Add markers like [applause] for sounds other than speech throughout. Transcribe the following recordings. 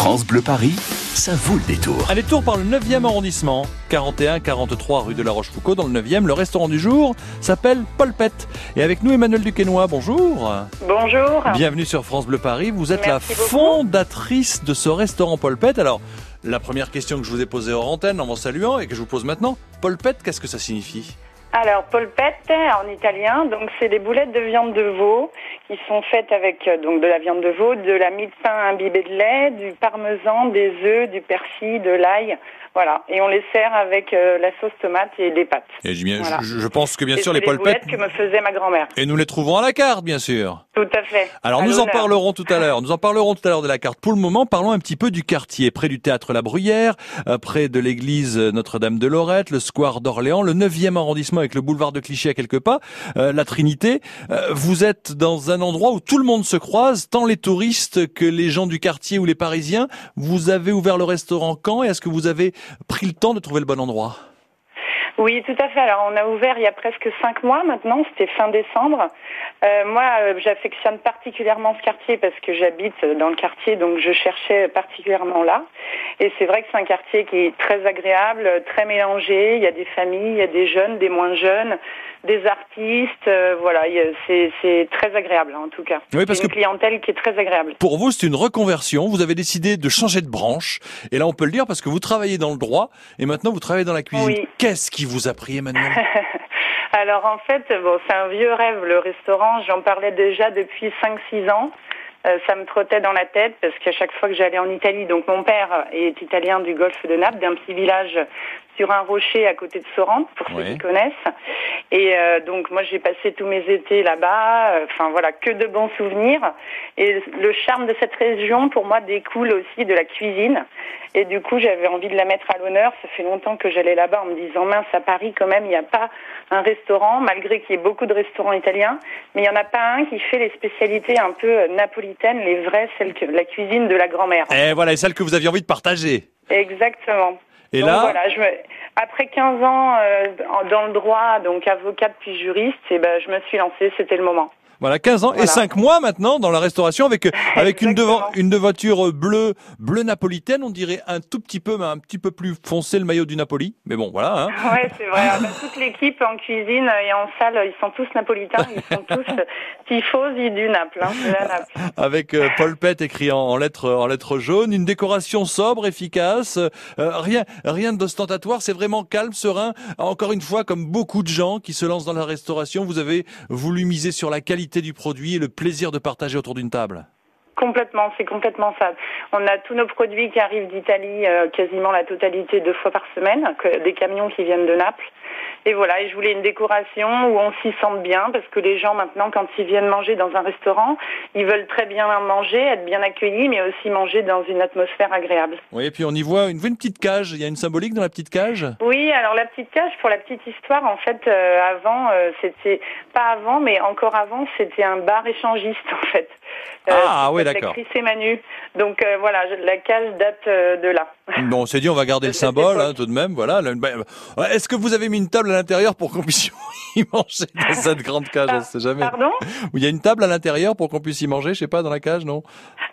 France Bleu Paris, ça vaut le détour. Un détour par le 9e arrondissement, 41-43 rue de la Rochefoucauld, dans le 9e. Le restaurant du jour s'appelle Polpette. Et avec nous, Emmanuel Duquesnois, bonjour. Bonjour. Bienvenue sur France Bleu Paris. Vous êtes Merci la beaucoup. fondatrice de ce restaurant Polpette. Alors, la première question que je vous ai posée hors antenne en m'en saluant et que je vous pose maintenant, Polpette, qu'est-ce que ça signifie? Alors, polpette en italien, donc c'est des boulettes de viande de veau qui sont faites avec euh, donc de la viande de veau, de la mie de pain imbibée de lait, du parmesan, des œufs, du persil, de l'ail. Voilà, et on les sert avec euh, la sauce tomate et des pâtes. Et je, bien- Voilà. je- je pense que bien Et sûr c'est les des Polpettes, boulettes que me faisait ma grand-mère. et nous les trouvons à la carte, bien sûr. Tout à fait. Alors À nous en l'honneur. parlerons tout à l'heure. Nous en parlerons tout à l'heure de la carte. Pour le moment, parlons un petit peu du quartier, près du théâtre La Bruyère, euh, près de l'église Notre-Dame de Lorette, le square d'Orléans, le 9e arrondissement avec le boulevard de Clichy à quelques pas, euh, la Trinité. Euh, vous êtes dans un endroit où tout le monde se croise, tant les touristes que les gens du quartier ou les Parisiens. Vous avez ouvert le restaurant quand et est-ce que vous avez pris le temps de trouver le bon endroit? Oui, tout à fait. Alors, on a ouvert il y a presque cinq mois maintenant, c'était fin décembre. Euh, moi, j'affectionne particulièrement ce quartier parce que j'habite dans le quartier, donc je cherchais particulièrement là. Et c'est vrai que c'est un quartier qui est très agréable, très mélangé. Il y a des familles, il y a des jeunes, des moins jeunes, des artistes. euh, voilà, c'est très agréable hein, en tout cas. Oui, parce C'est une que- clientèle qui est très agréable. Pour vous, c'est une reconversion. Vous avez décidé de changer de branche. Et là, on peut le dire parce que vous travaillez dans le droit et maintenant vous travaillez dans la cuisine. Oui. Qu'est-ce qui vous a pris, Emmanuel? [laughs] Alors en fait, bon, c'est un vieux rêve le restaurant. J'en parlais déjà depuis 5-6 ans. Euh, ça me trottait dans la tête parce qu'à chaque fois que j'allais en Italie, donc mon père est italien du golfe de Naples, d'un petit village sur un rocher à côté de Sorrente, pour ceux qui connaissent. Et euh, donc moi j'ai passé tous mes étés là-bas. Euh, Enfin voilà, que de bons souvenirs. Et le charme de cette région, pour moi, découle aussi de la cuisine. Et du coup, j'avais envie de la mettre à l'honneur. Ça fait longtemps que j'allais là-bas en me disant, mince, à Paris, quand même, il n'y a pas un restaurant, malgré qu'il y ait beaucoup de restaurants italiens, mais il n'y en a pas un qui fait les spécialités un peu euh, napolitaines, les vraies, celles que la cuisine de la grand-mère. Et voilà, et celle que vous aviez envie de partager. Exactement. Et Donc là, voilà, je me... après 15 ans euh, dans le droit, donc avocate puis juriste, et ben je me suis lancée, c'était le moment. Voilà, 15 ans et Voilà. 5 mois maintenant dans la restauration avec euh, [laughs] avec une devant une devanture bleue bleu napolitaine, on dirait un tout petit peu mais un petit peu plus foncé le maillot du Napoli. Mais bon, voilà. Hein. [laughs] Ouais, c'est vrai. Bah, [laughs] toute l'équipe en cuisine et en salle, ils sont tous napolitains, ils sont tous tifosi du Naples, hein, de la Naples. avec euh, Paul Pett écrit en, en lettres en lettres jaunes, une décoration sobre, efficace, euh, rien rien d'ostentatoire, c'est vraiment calme, serein. Encore une fois, comme beaucoup de gens qui se lancent dans la restauration, vous avez voulu miser sur la qualité du produit et le plaisir de partager autour d'une table. Complètement, c'est complètement ça. On a tous nos produits qui arrivent d'Italie, euh, quasiment la totalité deux fois par semaine, que- des camions qui viennent de Naples. Et voilà, et je voulais une décoration où on s'y sente bien, parce que les gens maintenant, quand ils viennent manger dans un restaurant, ils veulent très bien manger, être bien accueillis, mais aussi manger dans une atmosphère agréable. Oui, et puis on y voit une, une petite cage. Il y a une symbolique dans la petite cage? Oui, alors la petite cage, pour la petite histoire, en fait, euh, avant, euh, c'était pas avant, mais encore avant, c'était un bar échangiste, [laughs] en fait. Euh, Ah, oui, d'accord. Chris et Manu. Donc euh, voilà, la cage date euh, de là. [laughs] Bon, on s'est dit on va garder le symbole hein, tout de même. Voilà. Bah, Est-ce que vous avez mis une table à l'intérieur pour qu'on puisse y manger dans [laughs] cette grande cage On sait jamais. Pardon Il y a une table à l'intérieur pour qu'on puisse y manger, je sais pas, dans la cage, non?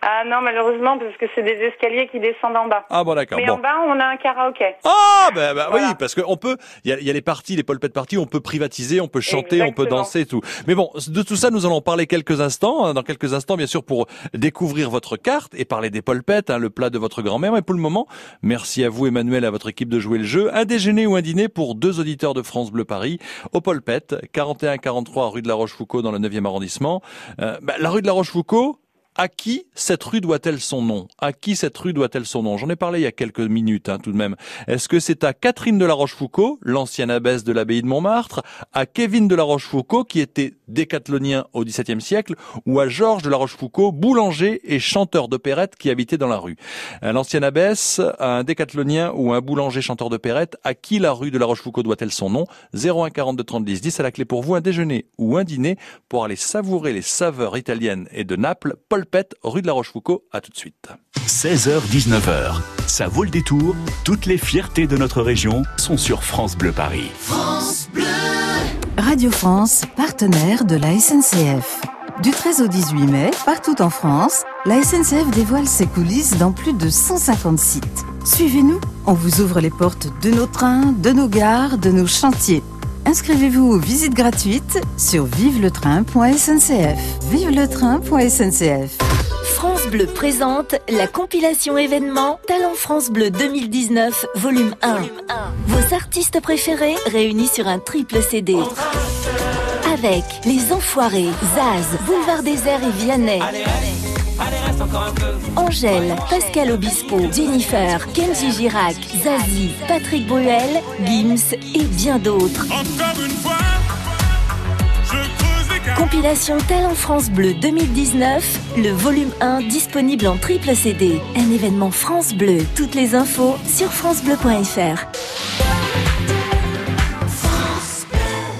Ah non, malheureusement, parce que c'est des escaliers qui descendent en bas. Ah bon, d'accord. Mais Bon. en bas, on a un karaoké. Ah ben bah, Voilà. oui parce que on peut il y a, il y a les parties les polpettes parties on peut privatiser on peut chanter on peut danser et tout mais bon de tout ça nous allons parler quelques instants hein, dans quelques instants bien sûr pour découvrir votre carte et parler des polpettes hein, le plat de votre grand-mère mais pour le moment merci à vous Emmanuel à votre équipe de jouer le jeu un déjeuner ou un dîner pour deux auditeurs de France Bleu Paris au polpettes 41 43 rue de la Rochefoucauld dans le 9e arrondissement. Euh, bah, la rue de la Rochefoucauld à qui cette rue doit-elle son nom? À qui cette rue doit-elle son nom? J'en ai parlé il y a quelques minutes hein, tout de même. Est-ce que c'est à Catherine de la Rochefoucauld, l'ancienne abbesse de l'abbaye de Montmartre, à Kevin de la Rochefoucauld qui était décathlonien au XVIIe siècle, ou à Georges de la Rochefoucauld, boulanger et chanteur d'opérette qui habitait dans la rue? Euh, L'ancienne abbesse, un décathlonien ou un boulanger chanteur d'opérette, à qui la rue de la Rochefoucauld doit-elle son nom? 01 42 30 10 10 à la clé pour vous. Un déjeuner ou un dîner pour aller savourer les saveurs italiennes et de Naples. Paul Rue de la Rochefoucauld. À tout de suite. 16h-19h, ça vaut le détour. Toutes les fiertés de notre région sont sur France Bleu Paris. Radio France, partenaire de la SNCF. Du 13 au 18 mai, partout en France, la SNCF dévoile ses coulisses dans plus de 150 sites. Suivez-nous, on vous ouvre les portes de nos trains, de nos gares, de nos chantiers. Inscrivez-vous aux visites gratuites sur viveletrain.sncf. Viveletrain.sncf. France Bleu présente la compilation événement Talent France Bleu 2019, volume 1. Vos artistes préférés réunis sur un triple CD avec Les Enfoirés, Zaz, Boulevard Désert et Vianney. Angèle, Pascal Obispo, Jennifer, Kenji Girac, Zazie, Patrick Bruel, Gims et bien d'autres. Compilation Talent France Bleu 2019, le volume 1 disponible en triple CD. Un événement France Bleu. Toutes les infos sur francebleu.fr.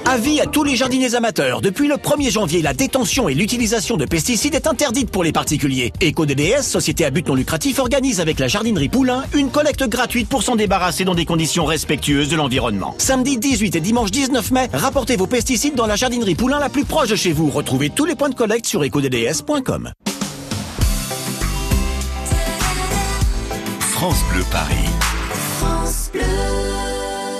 Avis à tous les jardiniers amateurs. Depuis le 1er janvier, la détention et l'utilisation de pesticides est interdite pour les particuliers. EcoDDS, société à but non lucratif, organise avec la jardinerie Poulain une collecte gratuite pour s'en débarrasser dans des conditions respectueuses de l'environnement. Samedi 18 et dimanche 19 mai, rapportez vos pesticides dans la jardinerie Poulain la plus proche de chez vous. Retrouvez tous les points de collecte sur ecodds.com. France Bleu Paris. France Bleu.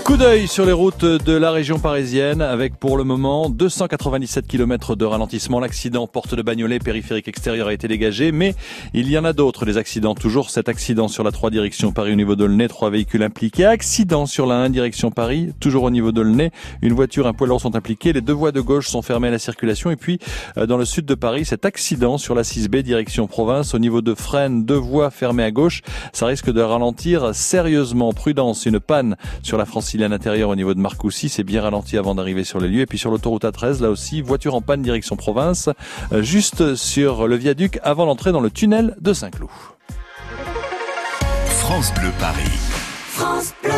Coup d'œil sur les routes de la région parisienne avec pour le moment 297 km de ralentissement. L'accident porte de Bagnolet, périphérique extérieur a été dégagé, mais il y en a d'autres des accidents. Toujours cet accident sur la 3 direction Paris au niveau de Lenay, trois véhicules impliqués. Accident sur la 1 direction Paris, toujours au niveau de Lenay. Une voiture, un poids lourd sont impliqués. Les deux voies de gauche sont fermées à la circulation. Et puis, euh, dans le sud de Paris, cet accident sur la 6B direction province au niveau de Fresnes, deux voies fermées à gauche. Ça risque de ralentir sérieusement. Prudence, une panne sur la francilienne intérieur au niveau de Marcoussis, c'est bien ralenti avant d'arriver sur les lieux. Et puis sur l'autoroute A13, là aussi, voiture en panne direction province, euh, juste sur le viaduc avant l'entrée dans le tunnel de Saint-Cloud. France Bleu Paris. France Bleu.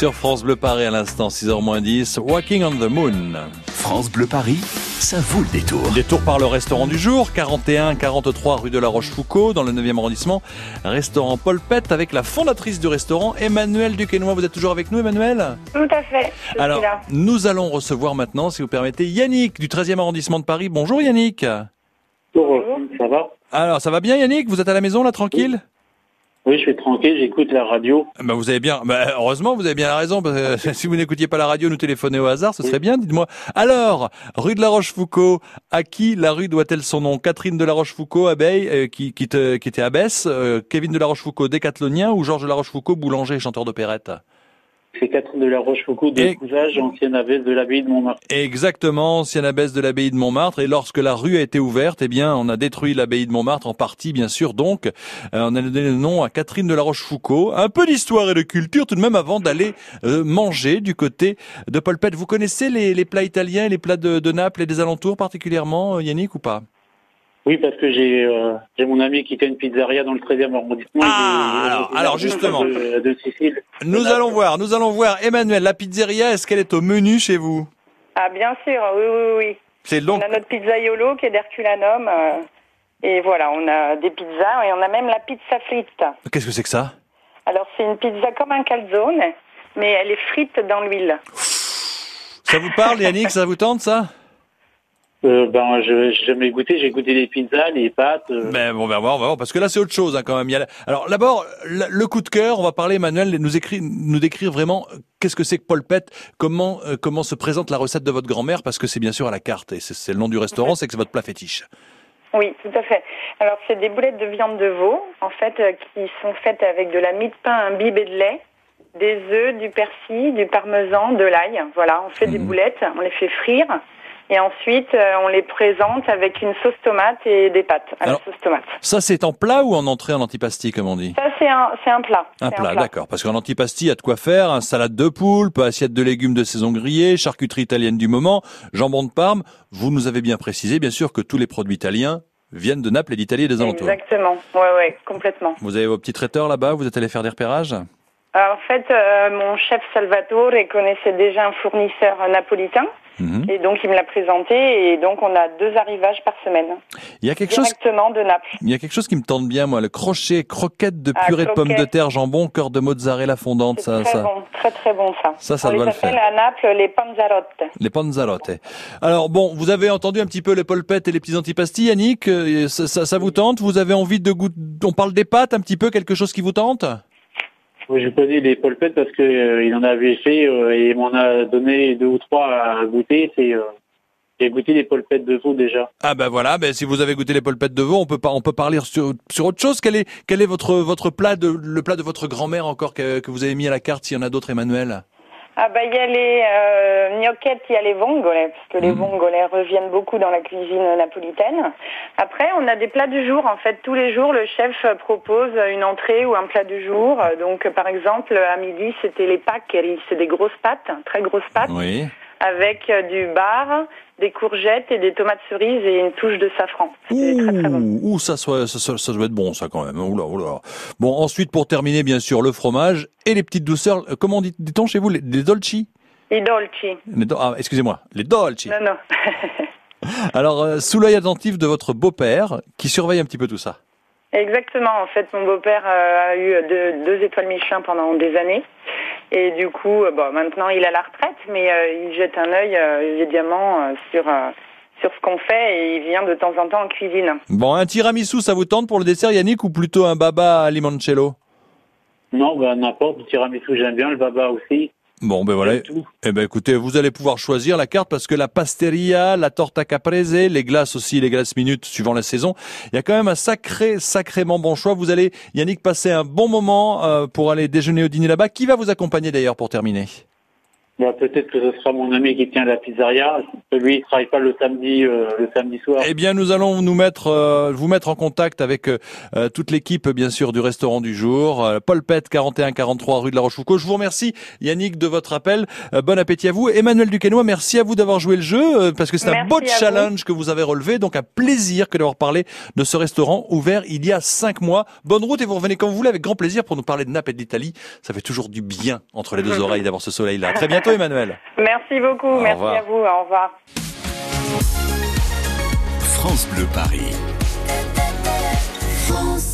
Sur France Bleu Paris à l'instant, 6h 10, Walking on the Moon. France Bleu Paris, ça vaut le détour. Détour par le restaurant du jour, 41-43 rue de la Rochefoucauld, dans le 9e arrondissement. Restaurant Paul Pet avec la fondatrice du restaurant, Emmanuel Duquesnoy. Vous êtes toujours avec nous, Emmanuel Tout à fait. Je Alors, suis là. nous allons recevoir maintenant, si vous permettez, Yannick du 13e arrondissement de Paris. Bonjour Yannick. Bonjour, ça va? Alors, ça va bien Yannick? Vous êtes à la maison là, tranquille? Oui, je suis tranquille, j'écoute la radio. Ben vous avez bien, ben heureusement vous avez bien raison. Parce que [laughs] si vous n'écoutiez pas la radio, nous téléphoner au hasard, ce serait bien. Dites-moi. Alors, rue de la Rochefoucauld, à qui la rue doit-elle son nom? Catherine de la Rochefoucauld, abeille, euh, qui, qui, te- qui était abbesse, euh, Kevin de la Rochefoucauld, décathlonien, ou Georges de la Rochefoucauld, boulanger et chanteur d'opérette? C'est Catherine de la Rochefoucauld de Et- Cousage, ancienne abbesse de l'abbaye de Montmartre. Exactement, ancienne abbesse de l'abbaye de Montmartre. Et lorsque la rue a été ouverte, eh bien, on a détruit l'abbaye de Montmartre en partie, bien sûr. Donc, euh, on a donné le nom à Catherine de la Rochefoucauld. Un peu d'histoire et de culture tout de même avant d'aller euh, manger du côté de Polpette. Vous connaissez les, les plats italiens, et les plats de, de Naples et des alentours particulièrement, euh, Yannick, ou pas? Oui, parce que j'ai euh, mon ami qui tient une pizzeria dans le 13e arrondissement. Ah, alors- alors, justement. De, de Sicile. Nous allons voir, nous allons voir. Emmanuel, la pizzeria, est-ce qu'elle est au menu chez vous? Ah, bien sûr, oui, oui, oui. C'est donc... On a notre pizzaiolo qui est d'Herculanum. euh, et voilà, on a des pizzas et on a même la pizza frite. Qu'est-ce que c'est que ça? Alors, c'est une pizza comme un calzone, mais elle est frite dans l'huile. Ça vous parle, Yannick? Ça vous tente, ça? Euh, ben, je j'ai jamais goûté. J'ai goûté les pizzas, les pâtes. euh, Ben, on va voir, on va voir, parce que là c'est autre chose hein, quand même. Il y a la- Alors d'abord, la- le coup de cœur, on va parler, Emmanuel, nous écrire, nous décrire vraiment euh, qu'est-ce que c'est que Paul Pet, comment euh, comment se présente la recette de votre grand-mère, parce que c'est bien sûr à la carte et c'est le nom du restaurant, c'est que c'est votre plat fétiche. Oui, tout à fait. Alors, c'est des boulettes de viande de veau, en fait, euh, qui sont faites avec de la mie de pain imbibée de lait, des œufs, du persil, du parmesan, de l'ail. Voilà, on fait des boulettes, on les fait frire. Et ensuite, euh, on les présente avec une sauce tomate et des pâtes à Alors- la sauce tomate. Ça c'est en plat ou en entrée en antipasti, comme on dit Ça, c'est un, c'est un plat. Un plat, d'accord. Parce qu'en antipasti, il y a de quoi faire. Un salade de poulpe, assiette de légumes de saison grillée, charcuterie italienne du moment, jambon de Parme. Vous nous avez bien précisé, bien sûr, que tous les produits italiens viennent de Naples et d'Italie et des alentours. Exactement. Ouais, ouais, complètement. Vous avez vos petits traiteurs là-bas, vous êtes allé faire des repérages? En fait, euh, mon chef Salvatore connaissait déjà un fournisseur euh, napolitain. Mhm. Et donc, il me l'a présenté. Et donc, on a deux arrivages par semaine. Il y a quelque chose Directement de Naples. Il y a quelque chose qui me tente bien, moi, le crochet, croquette de Ah, purée de pommes de terre, jambon, cœur de mozzarella fondante, ça, très ça. bon, très très bon ça. Ça, ça On doit les le faire. à Naples les panzarotte. Les panzarotte. Alors bon, vous avez entendu un petit peu les polpettes et les petits antipastis, Yannick. euh, Ça, ça, ça vous tente? Vous avez envie de goûter On parle des pâtes un petit peu, quelque chose qui vous tente? Je connais les polpettes parce que euh, il en avait fait euh, et il m'en a donné deux ou trois à goûter. C'est euh, j'ai goûté les polpettes de veau déjà. Ah ben voilà, ben si vous avez goûté les polpettes de veau, on peut pas, on peut parler sur, sur autre chose. Quel est, quel est votre votre plat de le plat de votre grand-mère encore que, que vous avez mis à la carte? S'il y en a d'autres, Emmanuel? Ah bah il y a les euh, gnocchettes, il y a les vongole, parce que les Mhm. vongole reviennent beaucoup dans la cuisine napolitaine. Après, on a des plats du jour. En fait, tous les jours, le chef propose une entrée ou un plat du jour. Donc, par exemple, à midi, c'était les paccheri, c'est des grosses pâtes, très grosses pâtes, Oui. Avec euh, du bar, des courgettes et des tomates cerises et une touche de safran. C'était très très bon. Ouh, ça, soit, ça, ça, ça doit être bon, ça, quand même. Oula, oula. Bon, ensuite, pour terminer, bien sûr, le fromage et les petites douceurs. Euh, Comment dit- dit-on chez vous Les, les dolci? Dolci. Les do- Ah, excusez-moi, les dolci. Non, non. [laughs] Alors, euh, sous l'œil attentif de votre beau-père, qui surveille un petit peu tout ça. Exactement. En fait, mon beau-père a eu deux, deux étoiles Michelin pendant des années. Et du coup, euh, bon, maintenant il est à la retraite, mais euh, il jette un œil euh, évidemment euh, sur euh, sur ce qu'on fait et il vient de temps en temps en cuisine. Bon, un tiramisu, ça vous tente pour le dessert, Yannick, ou plutôt un baba à limoncello? Non, bah n'importe. Le tiramisu j'aime bien, le baba aussi. Bon, ben voilà. Eh ben écoutez, vous allez pouvoir choisir la carte parce que la pasteria, la torta caprese, les glaces aussi, les glaces minutes suivant la saison, il y a quand même un sacré, sacrément bon choix. Vous allez, Yannick, passer un bon moment euh, pour aller déjeuner au dîner là-bas. Qui va vous accompagner d'ailleurs pour terminer? Bah, peut-être que ce sera mon ami qui tient la pizzeria. Lui, il travaille pas le samedi, euh, le samedi soir. Eh bien, nous allons nous mettre, euh, vous mettre en contact avec euh, toute l'équipe, bien sûr, du restaurant du jour. Euh, Paul Pet, 41 43 rue de la Rochefoucauld. Je vous remercie, Yannick, de votre appel. Euh, bon appétit à vous. Emmanuel Duquesnoy, merci à vous d'avoir joué le jeu, euh, parce que c'est un beau vous. challenge que vous avez relevé. Donc, un plaisir que d'avoir parlé de ce restaurant ouvert il y a cinq mois. Bonne route et vous revenez quand vous voulez avec grand plaisir pour nous parler de Naples et de l'Italie. Ça fait toujours du bien entre les deux [laughs] oreilles d'avoir ce soleil-là. À très bientôt, Emmanuel. Merci beaucoup. Au Merci revoir. à vous. Au revoir. France Bleu Paris. France.